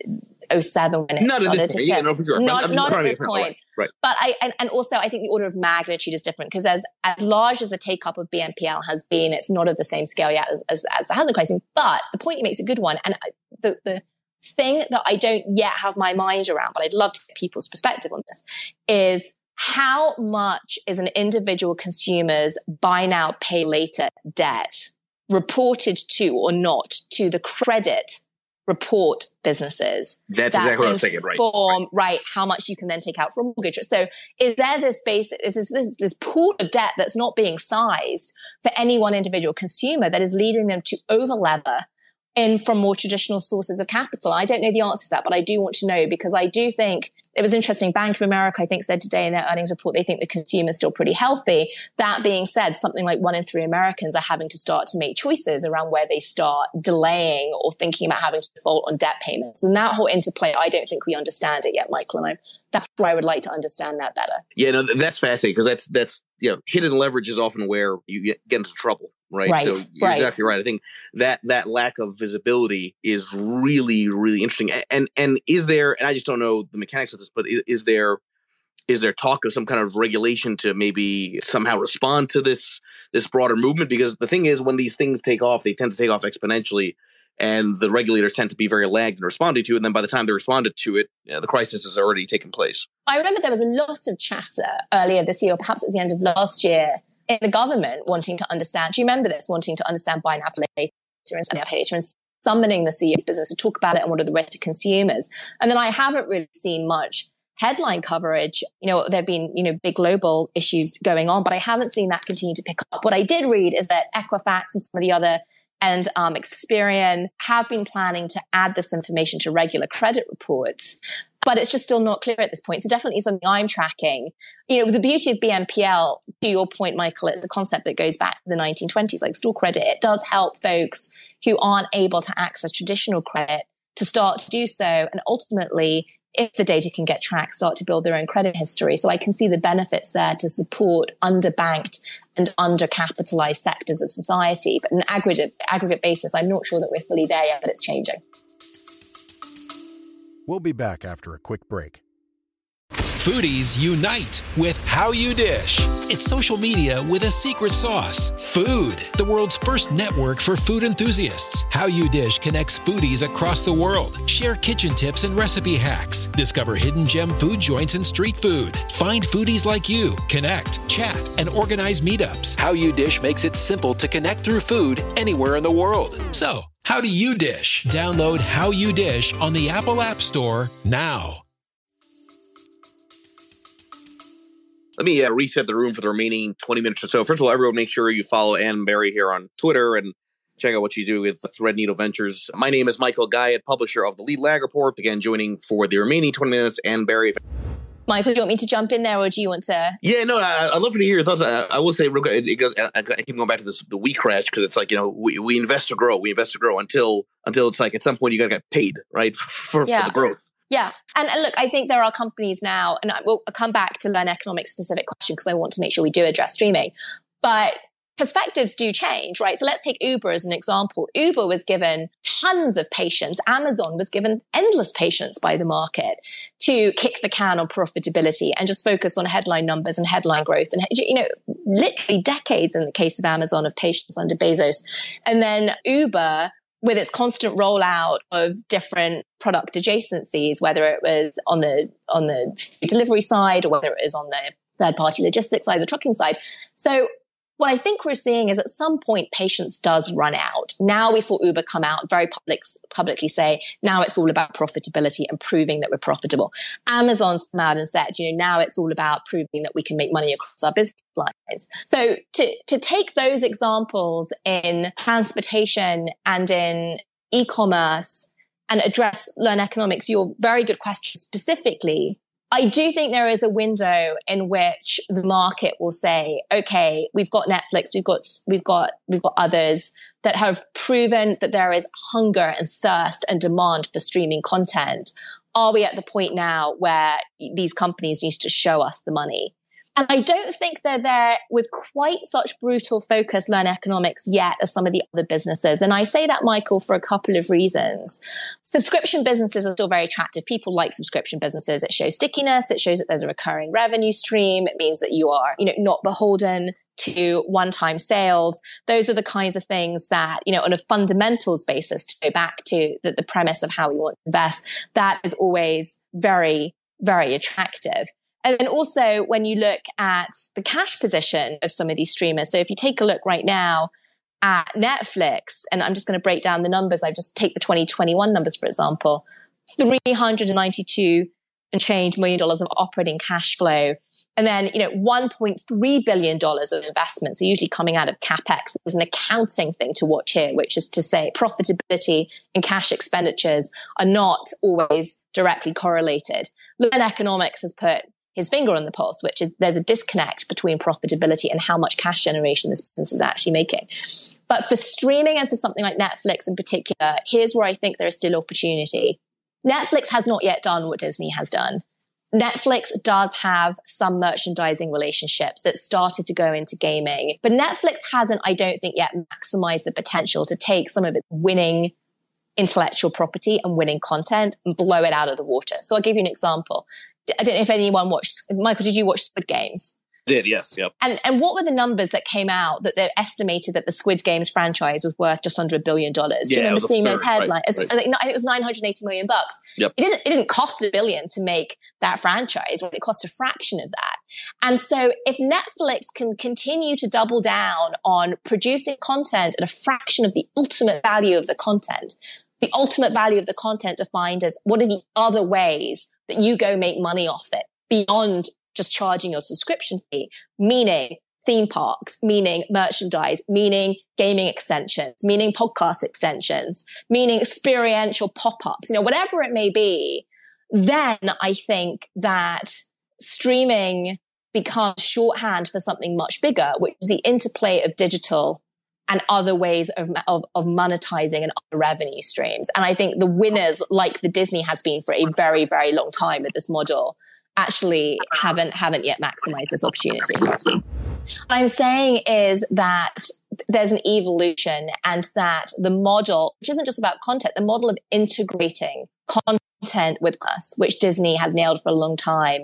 C: 07 when it
B: not
C: started
B: to tip. Yeah, no, sure.
C: Not, I'm, I'm not at this point. Right.
B: right.
C: But I and, and also I think the order of magnitude is different because as as large as the take up of BNPL has been, it's not of the same scale yet as, as, as the housing crisis. But the point you make is a good one. And the the thing that I don't yet have my mind around, but I'd love to get people's perspective on this, is how much is an individual consumer's buy now, pay later debt reported to or not to the credit report businesses.
B: That's that exactly what I was thinking, right,
C: right? Right, how much you can then take out for a mortgage. So is there this base, is this, this, this pool of debt that's not being sized for any one individual consumer that is leading them to over lever in from more traditional sources of capital? I don't know the answer to that, but I do want to know because I do think it was interesting. Bank of America, I think, said today in their earnings report they think the consumer is still pretty healthy. That being said, something like one in three Americans are having to start to make choices around where they start delaying or thinking about having to default on debt payments. And that whole interplay, I don't think we understand it yet, Michael. And I'm, that's where I would like to understand that better.
B: Yeah, no, that's fascinating because that's that's you know, hidden leverage is often where you get, get into trouble right?
C: right
B: so you're
C: right.
B: exactly right. I think that that lack of visibility is really really interesting. And and is there? And I just don't know the mechanics of this, but is, is there? Is there talk of some kind of regulation to maybe somehow respond to this this broader movement? Because the thing is, when these things take off, they tend to take off exponentially, and the regulators tend to be very lagged in responding to it. And then by the time they responded to it, you know, the crisis has already taken place.
C: I remember there was a lot of chatter earlier this year, or perhaps at the end of last year, in the government wanting to understand. Do you remember this? Wanting to understand buy now pay later and pay later and summoning the CEO's business to talk about it and what are the risks to consumers. And then I haven't really seen much headline coverage. You know, there've been, you know, big global issues going on, but I haven't seen that continue to pick up. What I did read is that Equifax and some of the other and um, Experian have been planning to add this information to regular credit reports but it's just still not clear at this point. So definitely something I'm tracking. You know, the beauty of BNPL, to your point, Michael, it's a concept that goes back to the 1920s, like store credit. It does help folks who aren't able to access traditional credit to start to do so. And ultimately, if the data can get tracked, start to build their own credit history. So I can see the benefits there to support underbanked and undercapitalized sectors of society. But an aggregate, aggregate basis, I'm not sure that we're fully there yet, but it's changing.
D: We'll be back after a quick break.
F: Foodies unite with How You Dish. It's social media with a secret sauce. Food, the world's first network for food enthusiasts. How You Dish connects foodies across the world. Share kitchen tips and recipe hacks. Discover hidden gem food joints and street food. Find foodies like you, connect, chat, and organize meetups. How You Dish makes it simple to connect through food anywhere in the world. So, how do you dish? Download How You Dish on the Apple App Store now.
B: Let me uh, reset the room for the remaining 20 minutes or so. First of all, everyone, make sure you follow Ann Berry here on Twitter and check out what she's doing with the Threadneedle Ventures. My name is Michael Gayed, publisher of the Lead Lag Report. Again, joining for the remaining 20 minutes, Ann Berry.
C: Michael, do you want me to jump in there, or do you want to?
B: Yeah, no, I, would love to hear your thoughts. I, I will say, real quick, it, goes, I, I, keep going back to this the we crash because it's like you know we, we invest to grow, we invest to grow until until it's like at some point you got to get paid, right, for, yeah. for the growth.
C: Yeah. And, and, look, I think there are companies now, and I will come back to learn economic specific question because I want to make sure we do address streaming. But perspectives do change, right? So let's take Uber as an example. Uber was given tons of patience. Amazon was given endless patience by the market to kick the can on profitability and just focus on headline numbers and headline growth. And, you know, literally decades in the case of Amazon of patience under Bezos. And then Uber with its constant rollout of different product adjacencies, whether it was on the on the delivery side or whether it was on the third party logistics side, the trucking side. So what I think we're seeing is at some point patience does run out. Now we saw Uber come out very public, publicly say, now it's all about profitability and proving that we're profitable. Amazon's come out and said, you know, now it's all about proving that we can make money across our business lines. So to, to take those examples in transportation and in e-commerce and address learn economics, your very good question specifically I do think there is a window in which the market will say, okay, we've got Netflix, we've got, we've got, we've got others that have proven that there is hunger and thirst and demand for streaming content. Are we at the point now where these companies need to show us the money? And I don't think they're there with quite such brutal focus, learn economics yet as some of the other businesses. And I say that, Michael, for a couple of reasons. Subscription businesses are still very attractive. People like subscription businesses. It shows stickiness. It shows that there's a recurring revenue stream. It means that you are, you know, not beholden to one-time sales. Those are the kinds of things that, you know, on a fundamentals basis, to go back to the, the premise of how we want to invest, that is always very, very attractive. And then also when you look at the cash position of some of these streamers. So if you take a look right now, at Netflix, and I'm just going to break down the numbers. I just take the 2021 numbers, for example, 392 and change million dollars of operating cash flow. And then, you know, $1.3 billion of investments are usually coming out of CapEx as an accounting thing to watch here, which is to say profitability and cash expenditures are not always directly correlated. Learn Economics has put his finger on the pulse, which is there's a disconnect between profitability and how much cash generation this business is actually making. But for streaming and for something like Netflix in particular, here's where I think there is still opportunity. Netflix has not yet done what Disney has done. Netflix does have some merchandising relationships that started to go into gaming, but Netflix hasn't, I don't think, yet maximized the potential to take some of its winning intellectual property and winning content and blow it out of the water. So I'll give you an example. I don't know if anyone watched, Michael, did you watch Squid Games?
B: did, yes, yep.
C: And and what were the numbers that came out that they estimated that the Squid Games franchise was worth just under a billion dollars? Do you remember seeing those headlines? Right, right. I think it was 980 million bucks.
B: Yep.
C: It didn't it didn't cost a billion to make that franchise, it cost a fraction of that. And so if Netflix can continue to double down on producing content at a fraction of the ultimate value of the content, the ultimate value of the content defined as what are the other ways that you go make money off it beyond just charging your subscription fee, meaning theme parks, meaning merchandise, meaning gaming extensions, meaning podcast extensions, meaning experiential pop-ups, you know, whatever it may be, then I think that streaming becomes shorthand for something much bigger, which is the interplay of digital and other ways of, of, of, monetizing and other revenue streams. And I think the winners, like the Disney has been for a very, very long time with this model, actually haven't haven't yet maximized this opportunity. What I'm saying is that there's an evolution and that the model, which isn't just about content, the model of integrating content with us, which Disney has nailed for a long time,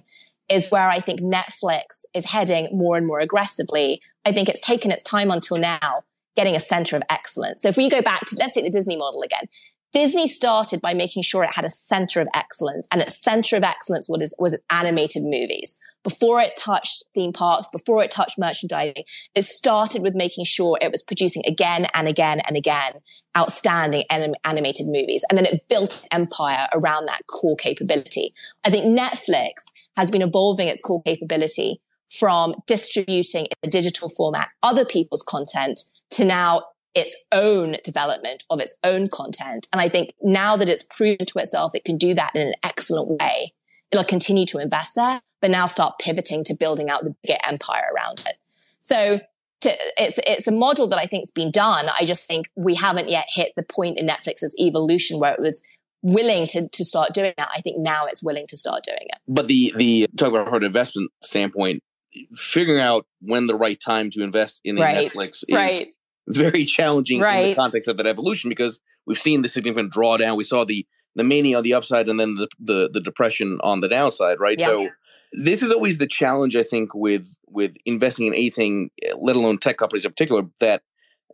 C: is where I think Netflix is heading more and more aggressively. I think it's taken its time until now getting a center of excellence. So if we go back to, let's take the Disney model again. Disney started by making sure it had a center of excellence, and its center of excellence was, was animated movies. Before it touched theme parks, before it touched merchandising, it started with making sure it was producing again and again and again outstanding anim- animated movies. And then it built an empire around that core capability. I think Netflix has been evolving its core capability from distributing in a digital format other people's content to now its own development of its own content. And I think now that it's proven to itself it can do that in an excellent way, it'll continue to invest there, but now start pivoting to building out the bigger empire around it. So to, it's it's a model that I think's been done. I just think we haven't yet hit the point in Netflix's evolution where it was willing to to start doing that. I think now it's willing to start doing it.
B: But the the talk about an investment standpoint, figuring out when the right time to invest in right. Netflix is
C: right
B: very challenging right. in the context of that evolution because we've seen the significant drawdown. We saw the the mania on the upside and then the the, the depression on the downside, right?
C: Yeah.
B: So this is always the challenge, I think, with with investing in anything, let alone tech companies in particular, that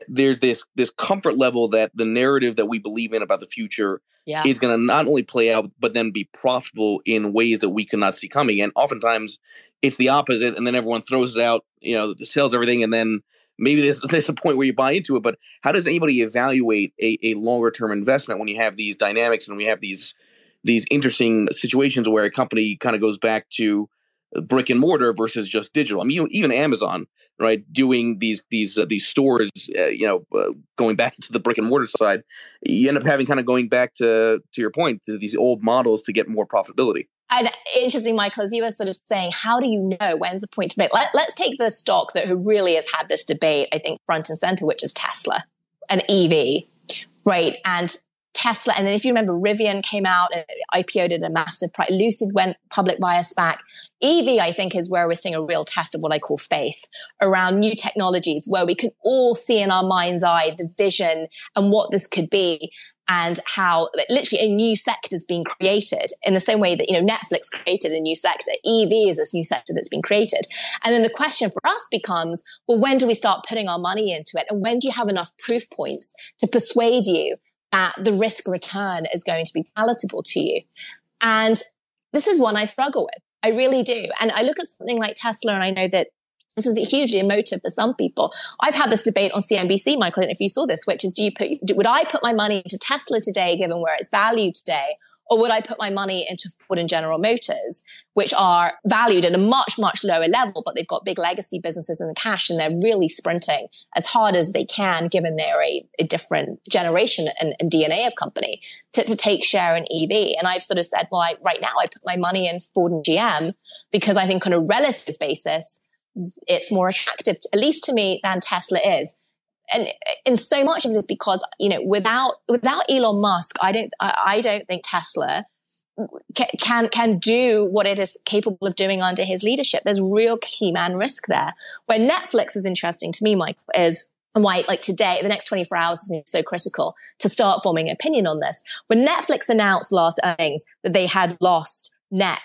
B: there's this this comfort level that the narrative that we believe in about the future
C: yeah.
B: is going to not only play out but then be profitable in ways that we cannot see coming. And oftentimes it's the opposite, and then everyone throws it out, you know, sells everything, and then maybe there's, there's a point where you buy into it, but how does anybody evaluate a, a longer term investment when you have these dynamics and we have these these interesting situations where a company kind of goes back to brick and mortar versus just digital? I mean, even Amazon, right, doing these these uh, these stores, uh, you know, uh, going back to the brick and mortar side, you end up having kind of going back to to your point to these old models to get more profitability.
C: And interesting, Michael, as you were sort of saying, how do you know when's the point to make? Let, us take the stock that really has had this debate, I think, front and center, which is Tesla, an EV, right? And Tesla, and then if you remember, Rivian came out and IPO'd at a massive price. Lucid went public via SPAC. EV, I think, is where we're seeing a real test of what I call faith around new technologies, where we can all see in our mind's eye the vision and what this could be and how literally a new sector is being created in the same way that, you know, Netflix created a new sector. EV is this new sector that's been created. And then the question for us becomes, well, when do we start putting our money into it? And when do you have enough proof points to persuade you that the risk return is going to be palatable to you? And this is one I struggle with. I really do. And I look at something like Tesla and I know that This is hugely emotive for some people. I've had this debate on CNBC, Michael, and if you saw this, which is, do you put, would I put my money into Tesla today, given where it's valued today? Or would I put my money into Ford and General Motors, which are valued at a much, much lower level, but they've got big legacy businesses and the cash and they're really sprinting as hard as they can, given they're a, a different generation and, and, DNA of company to, to, take share in EV. And I've sort of said, well, I, right now I put my money in Ford and GM because I think on a relative basis, it's more attractive, at least to me, than Tesla is. And, and so much of it is because, you know, without, without Elon Musk, I don't, I, I don't think Tesla can, can do what it is capable of doing under his leadership. There's real key man risk there. Where Netflix is interesting to me, Mike, is and why like today, the next 24 hours is so critical to start forming opinion on this. When Netflix announced last earnings that they had lost net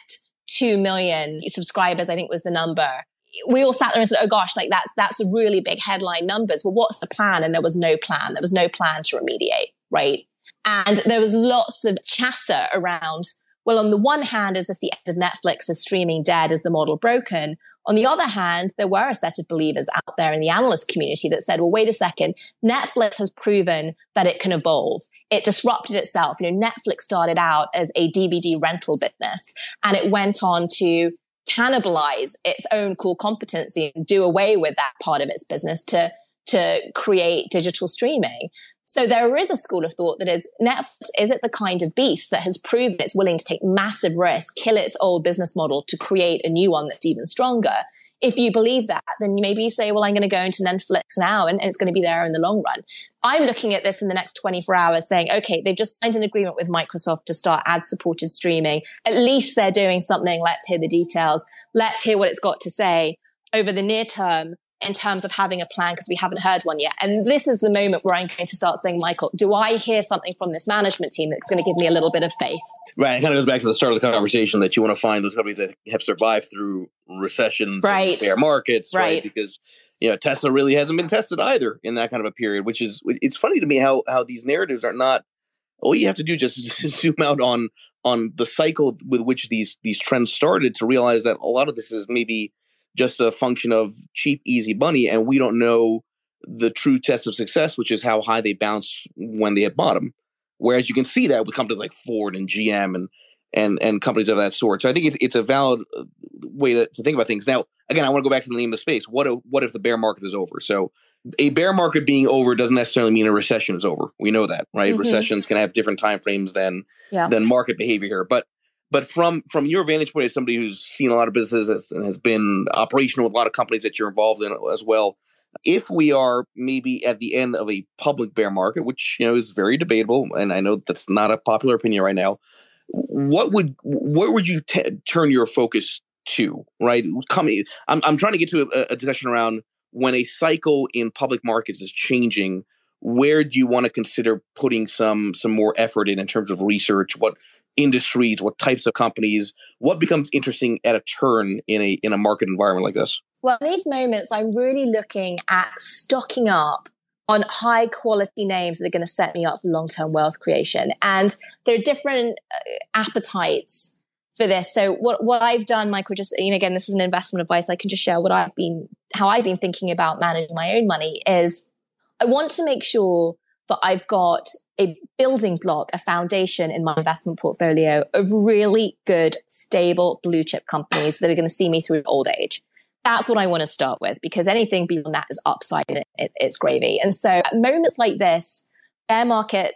C: 2 million subscribers, I think was the number we all sat there and said, "Oh gosh, like that's that's a really big headline numbers." Well, what's the plan? And there was no plan. There was no plan to remediate, right? And there was lots of chatter around. Well, on the one hand, is this the end of Netflix? Is streaming dead? Is the model broken? On the other hand, there were a set of believers out there in the analyst community that said, well, wait a second. Netflix has proven that it can evolve. It disrupted itself. You know, Netflix started out as a DVD rental business and it went on to cannibalize its own core competency and do away with that part of its business to to create digital streaming. So there is a school of thought that is Netflix is it the kind of beast that has proven it's willing to take massive risks, kill its old business model to create a new one that's even stronger if you believe that, then maybe you say, well, I'm going to go into Netflix now and, and, it's going to be there in the long run. I'm looking at this in the next 24 hours saying, okay, they've just signed an agreement with Microsoft to start ad supported streaming. At least they're doing something. Let's hear the details. Let's hear what it's got to say over the near term in terms of having a plan because we haven't heard one yet. And this is the moment where I'm going to start saying, Michael, do I hear something from this management team that's going to give me a little bit of faith?
B: Right. It kind of goes back to the start of the conversation that you want to find those companies that have survived through recessions,
C: right.
B: bear markets,
C: right.
B: right? Because you know Tesla really hasn't been tested either in that kind of a period. Which is it's funny to me how how these narratives are not. All you have to do just zoom out on on the cycle with which these these trends started to realize that a lot of this is maybe just a function of cheap, easy money, and we don't know the true test of success, which is how high they bounce when they hit bottom. Whereas you can see that with companies like Ford and GM and and and companies of that sort. So I think it's it's a valid uh, way to, to think about things. Now, again, I want to go back to the name of the space. What if, what if the bear market is over? So a bear market being over doesn't necessarily mean a recession is over. We know that, right? Mm-hmm. Recessions can have different time frames than yeah. than market behavior here. But but from from your vantage point as somebody who's seen a lot of businesses and has been operational with a lot of companies that you're involved in as well, if we are maybe at the end of a public bear market, which you know is very debatable, and I know that's not a popular opinion right now, what would what would you t- turn your focus to? Right, coming. I'm I'm trying to get to a, a discussion around when a cycle in public markets is changing. Where do you want to consider putting some some more effort in in terms of research? What industries, what types of companies, what becomes interesting at a turn in a in a market environment like this?
C: Well, in these moments, I'm really looking at stocking up on high quality names that are going to set me up for long term wealth creation. And there are different uh, appetites for this. So what, what I've done, Michael, just, you know, again, this is an investment advice. I can just share what I've been, how I've been thinking about managing my own money is I want to make sure that I've got a building block, a foundation in my investment portfolio of really good, stable blue chip companies that are going to see me through old age. That's what I want to start with because anything beyond that is upside and it, it's gravy. And so at moments like this, bear market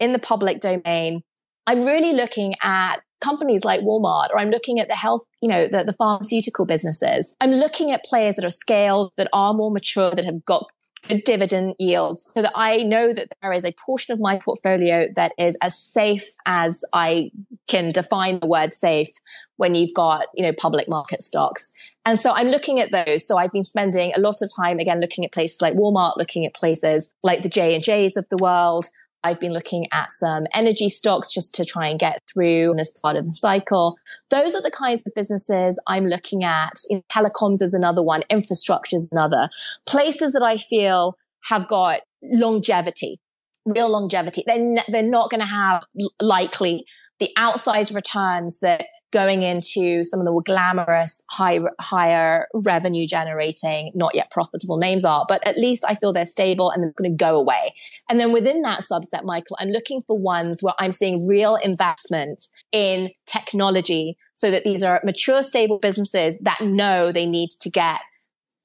C: in the public domain, I'm really looking at companies like Walmart or I'm looking at the health, you know, the, the pharmaceutical businesses. I'm looking at players that are scaled, that are more mature, that have got dividend yields so that I know that there is a portion of my portfolio that is as safe as I can define the word safe when you've got, you know, public market stocks. And so I'm looking at those. So I've been spending a lot of time again looking at places like Walmart, looking at places like the J and J's of the world, I've been looking at some energy stocks just to try and get through this part of the cycle. Those are the kinds of businesses I'm looking at. In telecoms is another one, infrastructure is another. Places that I feel have got longevity, real longevity. They're, n- they're not going to have likely the outsized returns that going into some of the more glamorous, high, higher revenue generating, not yet profitable names are, but at least I feel they're stable and they're going to go away. And then within that subset, Michael, I'm looking for ones where I'm seeing real investment in technology so that these are mature, stable businesses that know they need to get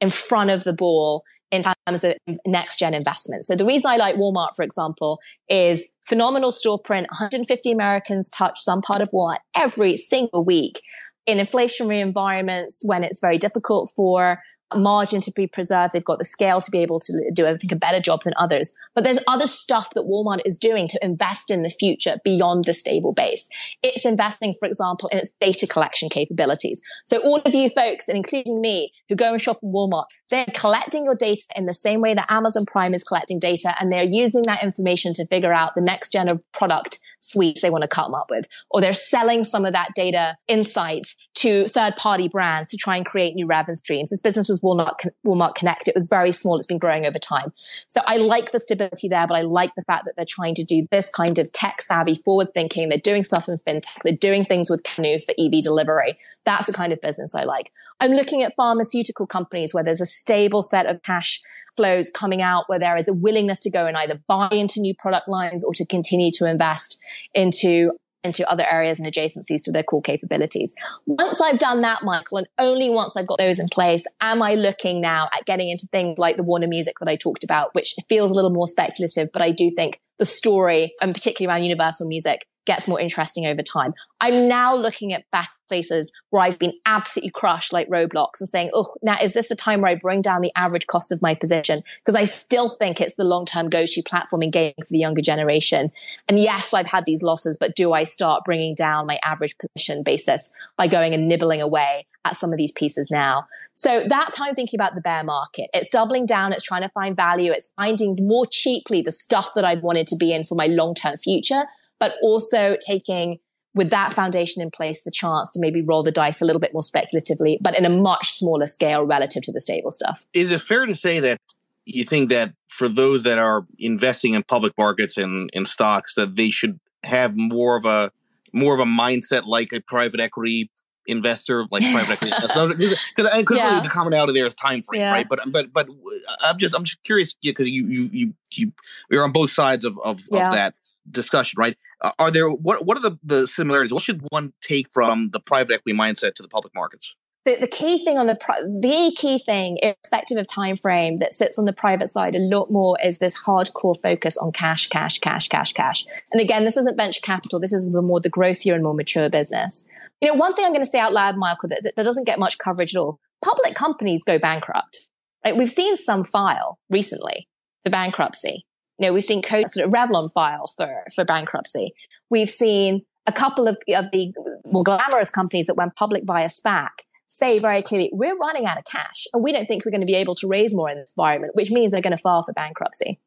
C: in front of the ball in terms of next gen investments. So the reason I like Walmart, for example, is phenomenal store print. 150 Americans touch some part of Walmart every single week in inflationary environments when it's very difficult for margin to be preserved. They've got the scale to be able to do, I think, a better job than others. But there's other stuff that Walmart is doing to invest in the future beyond the stable base. It's investing, for example, in its data collection capabilities. So all of you folks, and including me, who go and shop in Walmart, they're collecting your data in the same way that Amazon Prime is collecting data, and they're using that information to figure out the next gen of product suites they want to come up with. Or they're selling some of that data insights to third party brands to try and create new revenue streams. This business was Walmart, Walmart Connect. It was very small. It's been growing over time. So I like the stability there, but I like the fact that they're trying to do this kind of tech savvy forward thinking. They're doing stuff in fintech. They're doing things with Canoo for EV delivery. That's the kind of business I like. I'm looking at pharmaceutical companies where there's a stable set of cash flows coming out where there is a willingness to go and either buy into new product lines or to continue to invest into into other areas and adjacencies to their core capabilities. Once I've done that, Michael, and only once I've got those in place, am I looking now at getting into things like the Warner music that I talked about, which feels a little more speculative, but I do think the story, and particularly around universal music, gets more interesting over time. I'm now looking at back places where I've been absolutely crushed, like Roblox, and saying, oh, now is this the time where I bring down the average cost of my position? Because I still think it's the long term go to platform in gaming for the younger generation. And yes, I've had these losses, but do I start bringing down my average position basis by going and nibbling away at some of these pieces now? So that's how I'm thinking about the bear market. It's doubling down. It's trying to find value. It's finding more cheaply the stuff that I wanted to be in for my long term future but also taking with that foundation in place, the chance to maybe roll the dice a little bit more speculatively, but in a much smaller scale relative to the stable stuff.
B: Is it fair to say that you think that for those that are investing in public markets and in stocks, that they should have more of a more of a mindset like a private equity investor, like private equity. Because yeah. really the commonality there is time frame, yeah. right? But but but uh, I'm just I'm just curious because you you you you you're on both sides of of, yeah. of that discussion, right? Uh, are there what what are the, the similarities? What should one take from the private equity mindset to the public markets?
C: The, the key thing on the the key thing, irrespective of time frame, that sits on the private side a lot more is this hardcore focus on cash, cash, cash, cash, cash. And again, this isn't venture capital. This is the more the growthier and more mature business. You know, one thing I'm going to say out loud, Michael, that, that doesn't get much coverage at all. Public companies go bankrupt. Right? We've seen some file recently for bankruptcy. You know, we've seen sort of Revlon file for, for bankruptcy. We've seen a couple of, of the more glamorous companies that went public via SPAC say very clearly, we're running out of cash and we don't think we're going to be able to raise more in this environment, which means they're going to file for bankruptcy.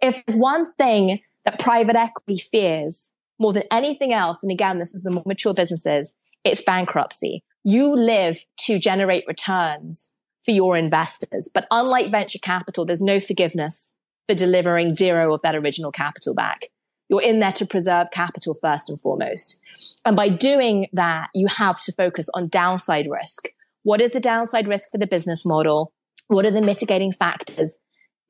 C: If there's one thing that private equity fears more than anything else, and again, this is the more mature businesses, it's bankruptcy. You live to generate returns for your investors. But unlike venture capital, there's no forgiveness for delivering zero of that original capital back. You're in there to preserve capital first and foremost. And by doing that, you have to focus on downside risk. What is the downside risk for the business model? What are the mitigating factors?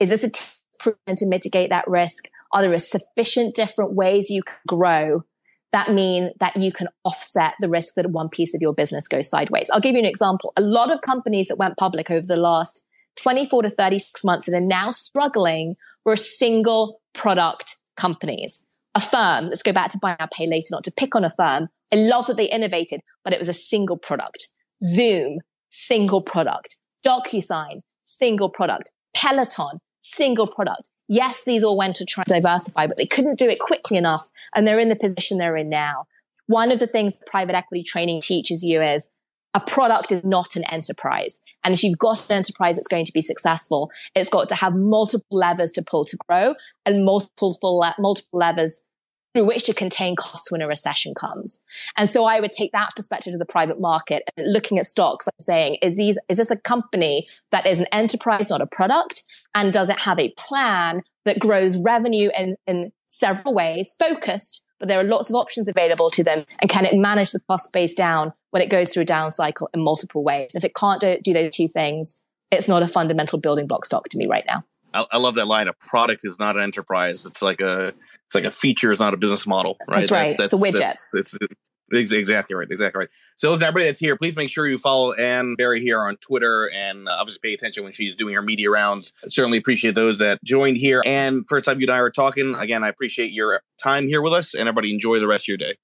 C: Is this a t- proven to mitigate that risk? Are there sufficient different ways you can grow that mean that you can offset the risk that one piece of your business goes sideways? I'll give you an example. A lot of companies that went public over the last 24 to 36 months and are now struggling were single product companies. Affirm, let's go back to buy now, pay later, not to pick on Affirm. I love that they innovated, but it was a single product. Zoom, single product. DocuSign, single product. Peloton, single product. Yes, these all went to try to diversify, but they couldn't do it quickly enough. And they're in the position they're in now. One of the things private equity training teaches you is a product is not an enterprise. And if you've got an enterprise that's going to be successful, it's got to have multiple levers to pull to grow and multiple, multiple levers through which to contain costs when a recession comes. And so I would take that perspective to the private market and looking at stocks and saying, is these, is this a company that is an enterprise, not a product? And does it have a plan that grows revenue in, in several ways, focused, but there are lots of options available to them. And can it manage the cost base down when it goes through a down cycle in multiple ways? If it can't do, do those two things, it's not a fundamental building block stock to me right now.
B: I, I, love that line. A product is not an enterprise. It's like a it's like a feature is not a business model. Right.
C: That's right. That's, that's, it's a widget.
B: That's, it's Exactly right. Exactly right. So, listen, everybody that's here, please make sure you follow Ann Berry here on Twitter and uh, obviously pay attention when she's doing her media rounds. Certainly appreciate those that joined here. And first time you and I are talking, again, I appreciate your time here with us and everybody enjoy the rest of your day.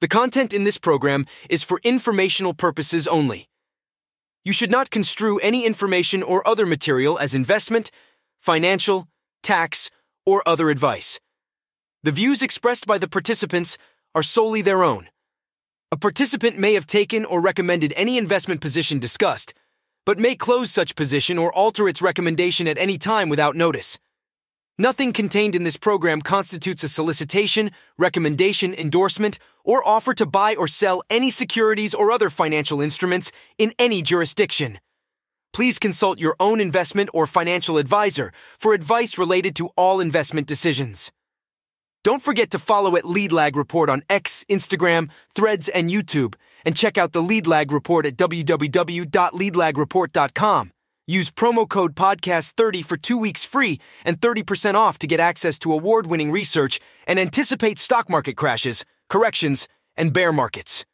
G: The content in this program is for informational purposes only. You should not construe any information or other material as investment, financial, tax, or other advice. The views expressed by the participants are solely their own. A participant may have taken or recommended any investment position discussed, but may close such position or alter its recommendation at any time without notice. Nothing contained in this program constitutes a solicitation, recommendation, endorsement, or offer to buy or sell any securities or other financial instruments in any jurisdiction please consult your own investment or financial advisor for advice related to all investment decisions. Don't forget to follow at Lead Lag Report on X, Instagram, Threads, and YouTube, and check out the Lead Lag Report at www.leadlagreport.com. Use promo code podcast30 for two weeks free and 30% off to get access to award winning research and anticipate stock market crashes, corrections, and bear markets.